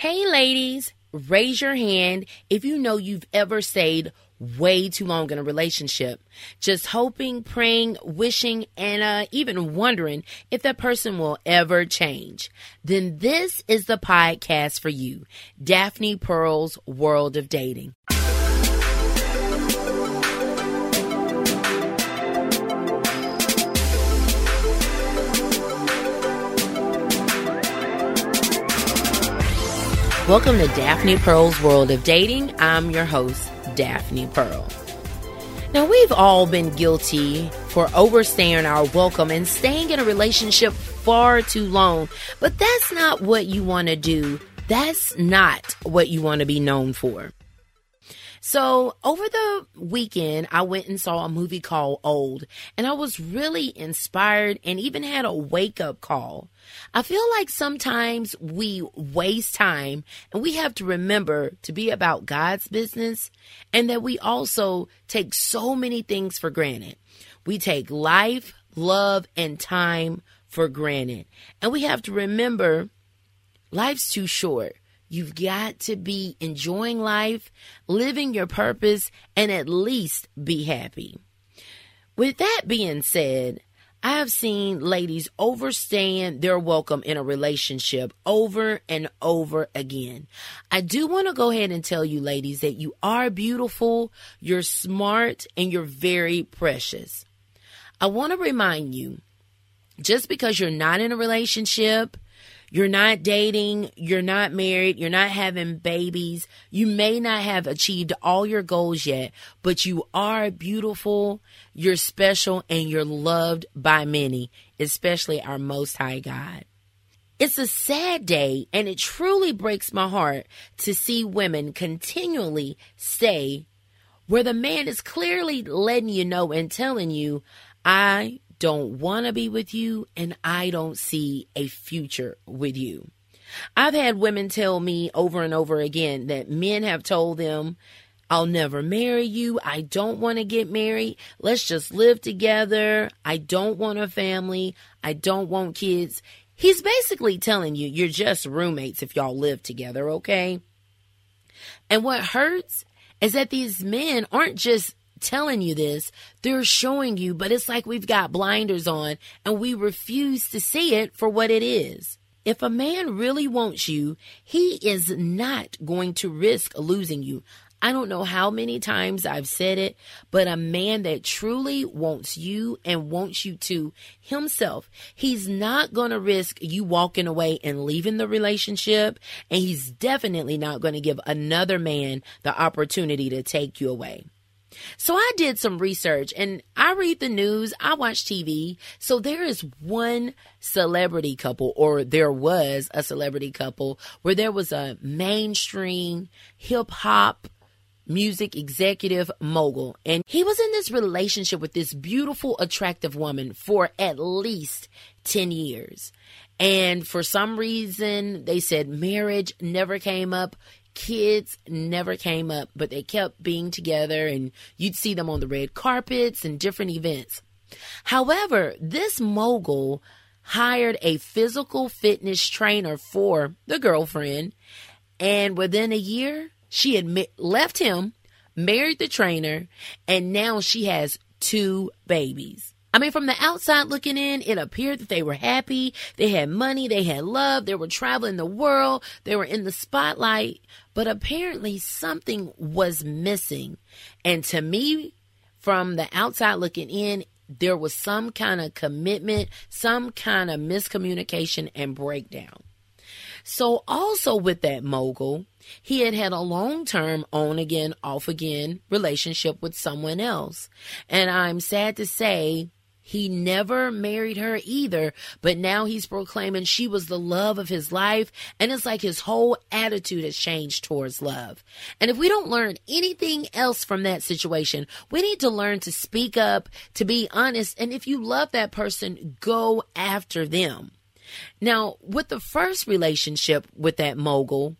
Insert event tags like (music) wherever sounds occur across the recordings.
Hey, ladies, raise your hand if you know you've ever stayed way too long in a relationship, just hoping, praying, wishing, and uh, even wondering if that person will ever change. Then this is the podcast for you, Daphne Pearl's World of Dating. Welcome to Daphne Pearl's World of Dating. I'm your host, Daphne Pearl. Now, we've all been guilty for overstaying our welcome and staying in a relationship far too long, but that's not what you want to do. That's not what you want to be known for. So, over the weekend, I went and saw a movie called Old, and I was really inspired and even had a wake up call. I feel like sometimes we waste time and we have to remember to be about God's business and that we also take so many things for granted. We take life, love, and time for granted. And we have to remember life's too short. You've got to be enjoying life, living your purpose, and at least be happy. With that being said, I have seen ladies overstaying their welcome in a relationship over and over again. I do want to go ahead and tell you, ladies, that you are beautiful, you're smart, and you're very precious. I want to remind you just because you're not in a relationship, you're not dating, you're not married, you're not having babies, you may not have achieved all your goals yet, but you are beautiful, you're special, and you're loved by many, especially our Most High God. It's a sad day, and it truly breaks my heart to see women continually stay where the man is clearly letting you know and telling you, I don't want to be with you and I don't see a future with you. I've had women tell me over and over again that men have told them, I'll never marry you. I don't want to get married. Let's just live together. I don't want a family. I don't want kids. He's basically telling you you're just roommates if y'all live together, okay? And what hurts is that these men aren't just telling you this, they're showing you, but it's like we've got blinders on and we refuse to see it for what it is. If a man really wants you, he is not going to risk losing you. I don't know how many times I've said it, but a man that truly wants you and wants you to himself, he's not going to risk you walking away and leaving the relationship. And he's definitely not going to give another man the opportunity to take you away. So I did some research and I read the news, I watch TV. So there is one celebrity couple, or there was a celebrity couple, where there was a mainstream hip hop music executive mogul. And he was in this relationship with this beautiful, attractive woman for at least 10 years. And for some reason, they said marriage never came up kids never came up, but they kept being together and you'd see them on the red carpets and different events. However, this mogul hired a physical fitness trainer for the girlfriend, and within a year, she had left him, married the trainer, and now she has two babies. I mean, from the outside looking in, it appeared that they were happy. They had money. They had love. They were traveling the world. They were in the spotlight. But apparently something was missing. And to me, from the outside looking in, there was some kind of commitment, some kind of miscommunication and breakdown. So, also with that mogul, he had had a long term on again, off again relationship with someone else. And I'm sad to say he never married her either, but now he's proclaiming she was the love of his life. And it's like his whole attitude has changed towards love. And if we don't learn anything else from that situation, we need to learn to speak up, to be honest. And if you love that person, go after them. Now, with the first relationship with that mogul,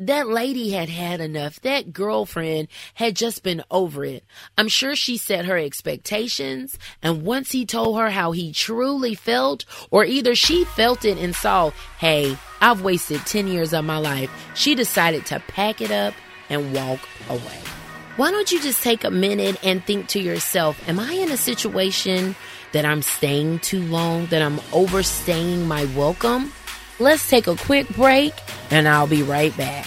that lady had had enough. That girlfriend had just been over it. I'm sure she set her expectations. And once he told her how he truly felt, or either she felt it and saw, hey, I've wasted 10 years of my life, she decided to pack it up and walk away. Why don't you just take a minute and think to yourself, am I in a situation that I'm staying too long, that I'm overstaying my welcome? Let's take a quick break and I'll be right back.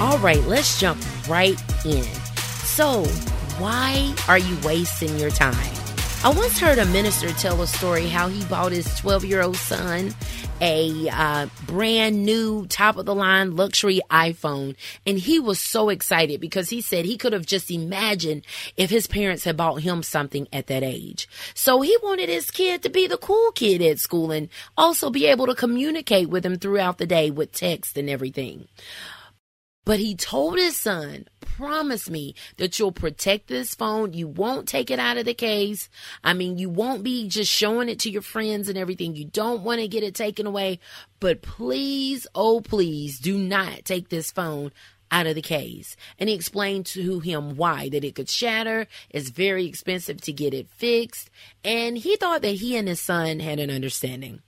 All right, let's jump right in. So, why are you wasting your time? I once heard a minister tell a story how he bought his 12 year old son a uh, brand new top of the line luxury iPhone. And he was so excited because he said he could have just imagined if his parents had bought him something at that age. So he wanted his kid to be the cool kid at school and also be able to communicate with him throughout the day with text and everything. But he told his son, promise me that you'll protect this phone. You won't take it out of the case. I mean, you won't be just showing it to your friends and everything. You don't want to get it taken away. But please, oh, please do not take this phone out of the case. And he explained to him why that it could shatter. It's very expensive to get it fixed. And he thought that he and his son had an understanding.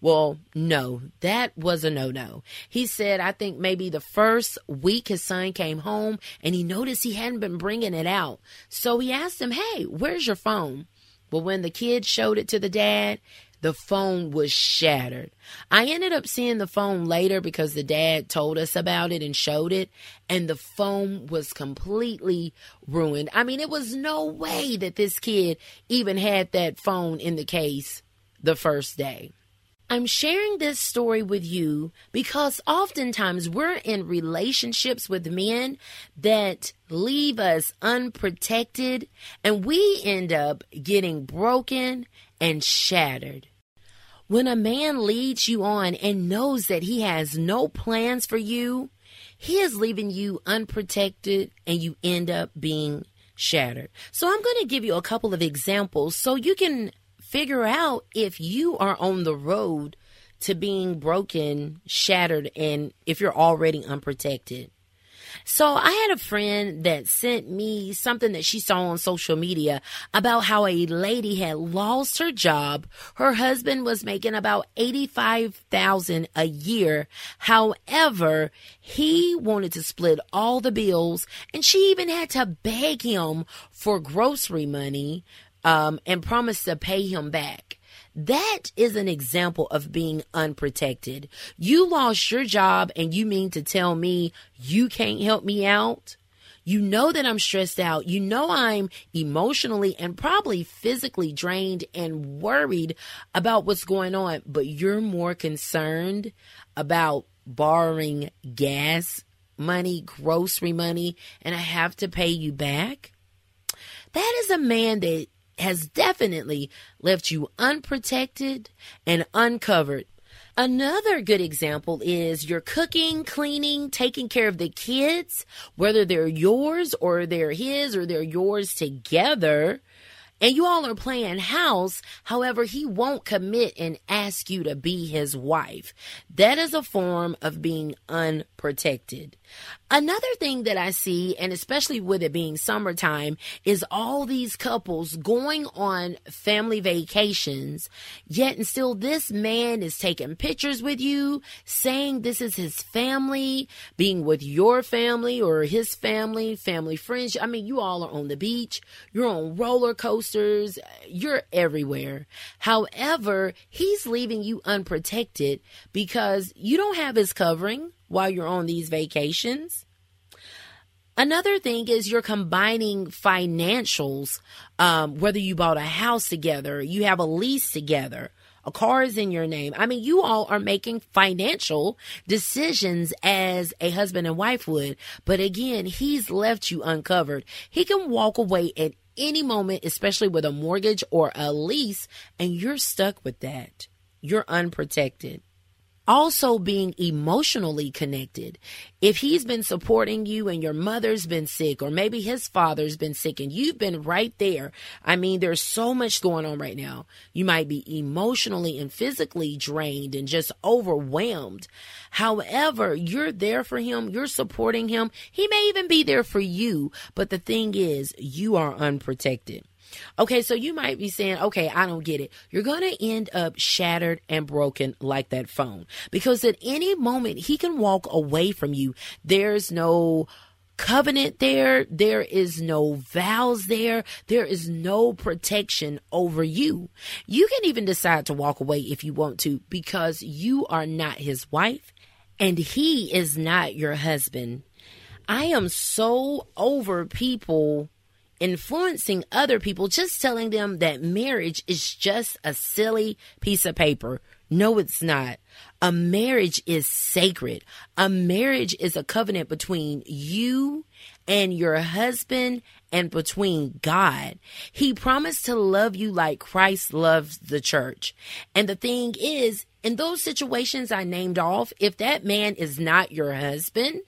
Well, no, that was a no no. He said, I think maybe the first week his son came home and he noticed he hadn't been bringing it out. So he asked him, Hey, where's your phone? Well, when the kid showed it to the dad, the phone was shattered. I ended up seeing the phone later because the dad told us about it and showed it, and the phone was completely ruined. I mean, it was no way that this kid even had that phone in the case the first day. I'm sharing this story with you because oftentimes we're in relationships with men that leave us unprotected and we end up getting broken and shattered. When a man leads you on and knows that he has no plans for you, he is leaving you unprotected and you end up being shattered. So I'm going to give you a couple of examples so you can figure out if you are on the road to being broken, shattered, and if you're already unprotected. So I had a friend that sent me something that she saw on social media about how a lady had lost her job. Her husband was making about 85,000 a year. However, he wanted to split all the bills and she even had to beg him for grocery money um, and promised to pay him back. That is an example of being unprotected. You lost your job and you mean to tell me you can't help me out? You know that I'm stressed out. You know I'm emotionally and probably physically drained and worried about what's going on, but you're more concerned about borrowing gas money, grocery money, and I have to pay you back? That is a man that has definitely left you unprotected and uncovered. Another good example is you're cooking, cleaning, taking care of the kids, whether they're yours or they're his or they're yours together and you all are playing house. However, he won't commit and ask you to be his wife. That is a form of being unprotected. Another thing that I see, and especially with it being summertime, is all these couples going on family vacations, yet and still this man is taking pictures with you, saying this is his family, being with your family or his family, family friends. I mean, you all are on the beach, you're on roller coasters, you're everywhere. However, he's leaving you unprotected because you don't have his covering while you're on these vacations. Another thing is you're combining financials, um, whether you bought a house together, you have a lease together, a car is in your name. I mean, you all are making financial decisions as a husband and wife would. But again, he's left you uncovered. He can walk away at any moment, especially with a mortgage or a lease, and you're stuck with that. You're unprotected. Also, being emotionally connected. If he's been supporting you and your mother's been sick, or maybe his father's been sick and you've been right there. I mean, there's so much going on right now. You might be emotionally and physically drained and just overwhelmed. However, you're there for him, you're supporting him. He may even be there for you, but the thing is, you are unprotected. Okay, so you might be saying, okay, I don't get it. You're going to end up shattered and broken like that phone because at any moment he can walk away from you. There's no covenant there. There is no vows there. There is no protection over you. You can even decide to walk away if you want to because you are not his wife and he is not your husband. I am so over people influencing other people, just telling them that marriage is just a silly piece of paper. No, it's not. A marriage is sacred. A marriage is a covenant between you and your husband and between God. He promised to love you like Christ loves the church. And the thing is, in those situations I named off, if that man is not your husband,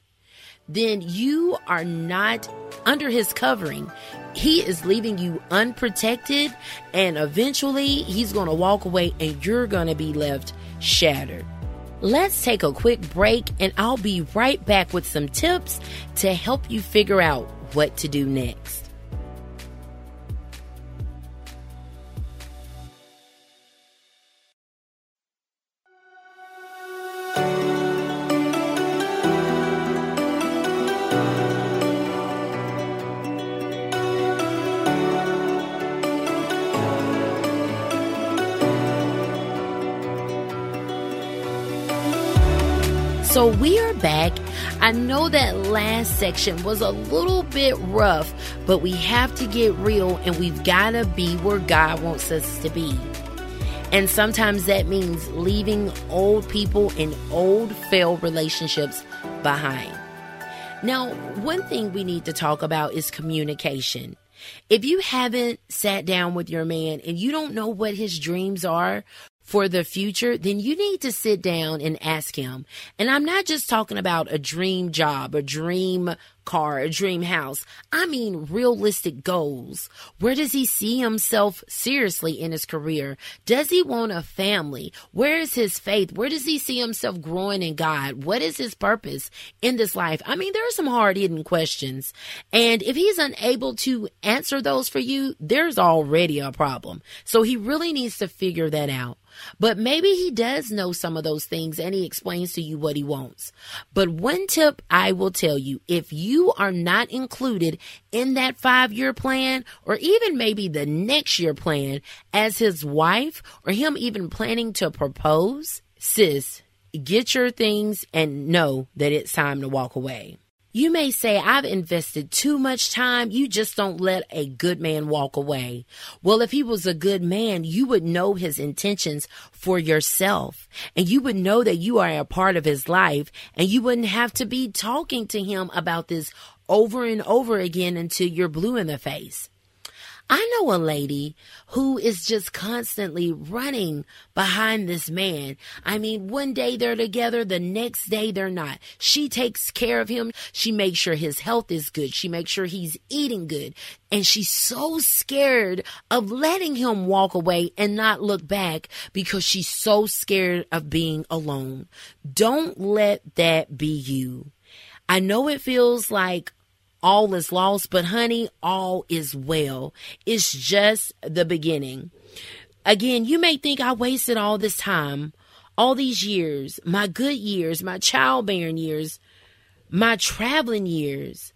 then you are not under his covering. He is leaving you unprotected, and eventually he's going to walk away and you're going to be left shattered. Let's take a quick break, and I'll be right back with some tips to help you figure out what to do next. I know that last section was a little bit rough, but we have to get real and we've got to be where God wants us to be. And sometimes that means leaving old people and old failed relationships behind. Now, one thing we need to talk about is communication. If you haven't sat down with your man and you don't know what his dreams are for the future, then you need to sit down and ask him. And I'm not just talking about a dream job, a dream car, a dream house. I mean, realistic goals. Where does he see himself seriously in his career? Does he want a family? Where is his faith? Where does he see himself growing in God? What is his purpose in this life? I mean, there are some hard hitting questions. And if he's unable to answer those for you, there's already a problem. So he really needs to figure that out. But maybe he does know some of those things and he explains to you what he wants. But one tip I will tell you if you are not included in that five year plan or even maybe the next year plan as his wife or him even planning to propose, sis, get your things and know that it's time to walk away. You may say, I've invested too much time. You just don't let a good man walk away. Well, if he was a good man, you would know his intentions for yourself and you would know that you are a part of his life and you wouldn't have to be talking to him about this over and over again until you're blue in the face. I know a lady who is just constantly running behind this man. I mean, one day they're together, the next day they're not. She takes care of him. She makes sure his health is good. She makes sure he's eating good. And she's so scared of letting him walk away and not look back because she's so scared of being alone. Don't let that be you. I know it feels like all is lost, but honey, all is well. It's just the beginning. Again, you may think I wasted all this time, all these years, my good years, my childbearing years, my traveling years,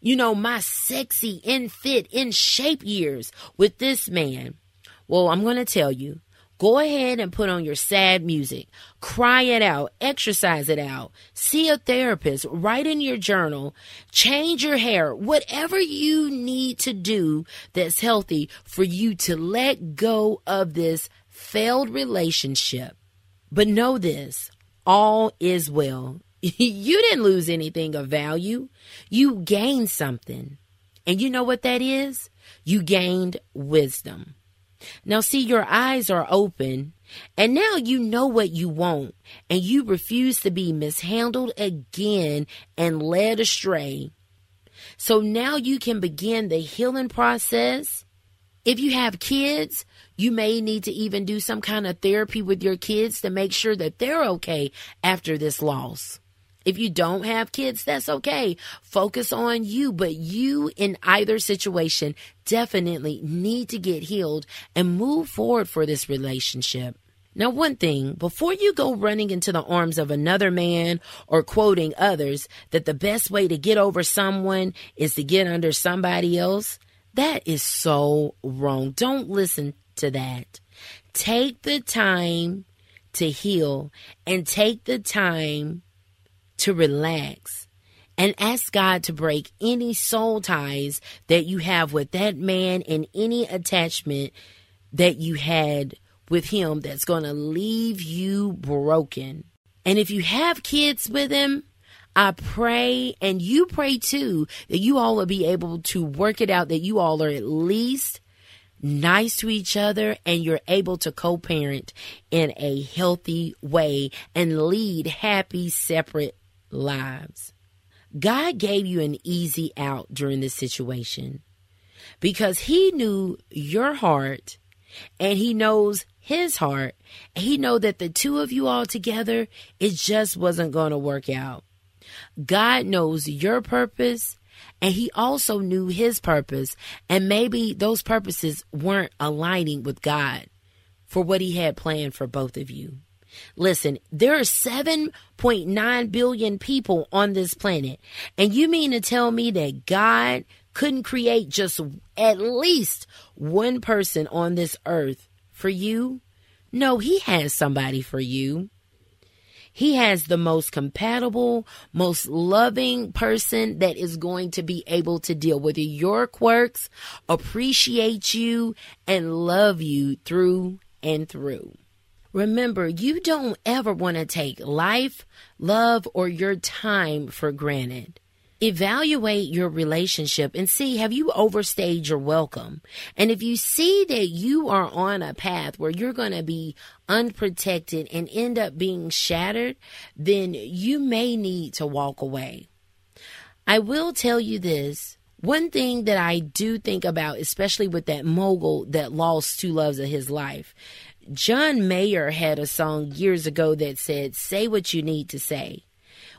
you know, my sexy, in fit, in shape years with this man. Well, I'm going to tell you, Go ahead and put on your sad music. Cry it out. Exercise it out. See a therapist. Write in your journal. Change your hair. Whatever you need to do that's healthy for you to let go of this failed relationship. But know this all is well. (laughs) you didn't lose anything of value, you gained something. And you know what that is? You gained wisdom. Now, see, your eyes are open, and now you know what you want, and you refuse to be mishandled again and led astray. So now you can begin the healing process. If you have kids, you may need to even do some kind of therapy with your kids to make sure that they're okay after this loss. If you don't have kids, that's okay. Focus on you, but you in either situation definitely need to get healed and move forward for this relationship. Now, one thing, before you go running into the arms of another man or quoting others that the best way to get over someone is to get under somebody else, that is so wrong. Don't listen to that. Take the time to heal and take the time to relax and ask God to break any soul ties that you have with that man and any attachment that you had with him that's going to leave you broken. And if you have kids with him, I pray and you pray too that you all will be able to work it out, that you all are at least nice to each other and you're able to co parent in a healthy way and lead happy, separate lives. God gave you an easy out during this situation because He knew your heart and He knows His heart. He know that the two of you all together, it just wasn't going to work out. God knows your purpose and he also knew his purpose. And maybe those purposes weren't aligning with God for what he had planned for both of you. Listen, there are 7.9 billion people on this planet. And you mean to tell me that God couldn't create just at least one person on this earth for you? No, he has somebody for you. He has the most compatible, most loving person that is going to be able to deal with your quirks, appreciate you, and love you through and through. Remember, you don't ever want to take life, love, or your time for granted. Evaluate your relationship and see have you overstayed your welcome? And if you see that you are on a path where you're going to be unprotected and end up being shattered, then you may need to walk away. I will tell you this. One thing that I do think about, especially with that mogul that lost two loves of his life, John Mayer had a song years ago that said, Say what you need to say.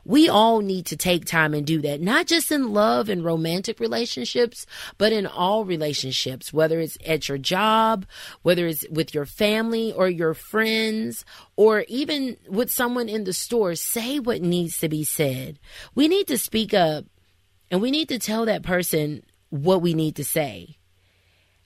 We all need to take time and do that, not just in love and romantic relationships, but in all relationships, whether it's at your job, whether it's with your family or your friends, or even with someone in the store. Say what needs to be said. We need to speak up and we need to tell that person what we need to say.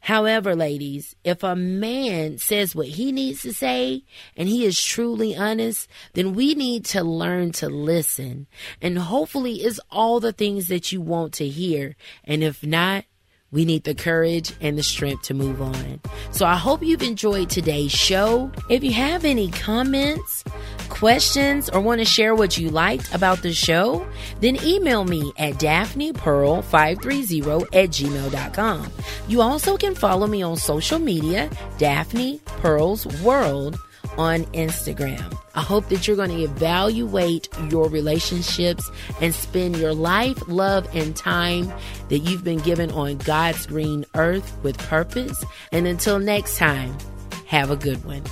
However, ladies, if a man says what he needs to say and he is truly honest, then we need to learn to listen. And hopefully, it's all the things that you want to hear. And if not, we need the courage and the strength to move on. So I hope you've enjoyed today's show. If you have any comments, questions, or want to share what you liked about the show, then email me at daphnepearl530 at gmail.com. You also can follow me on social media, Daphne Pearl's World on Instagram. I hope that you're going to evaluate your relationships and spend your life, love, and time that you've been given on God's green earth with purpose. And until next time, have a good one.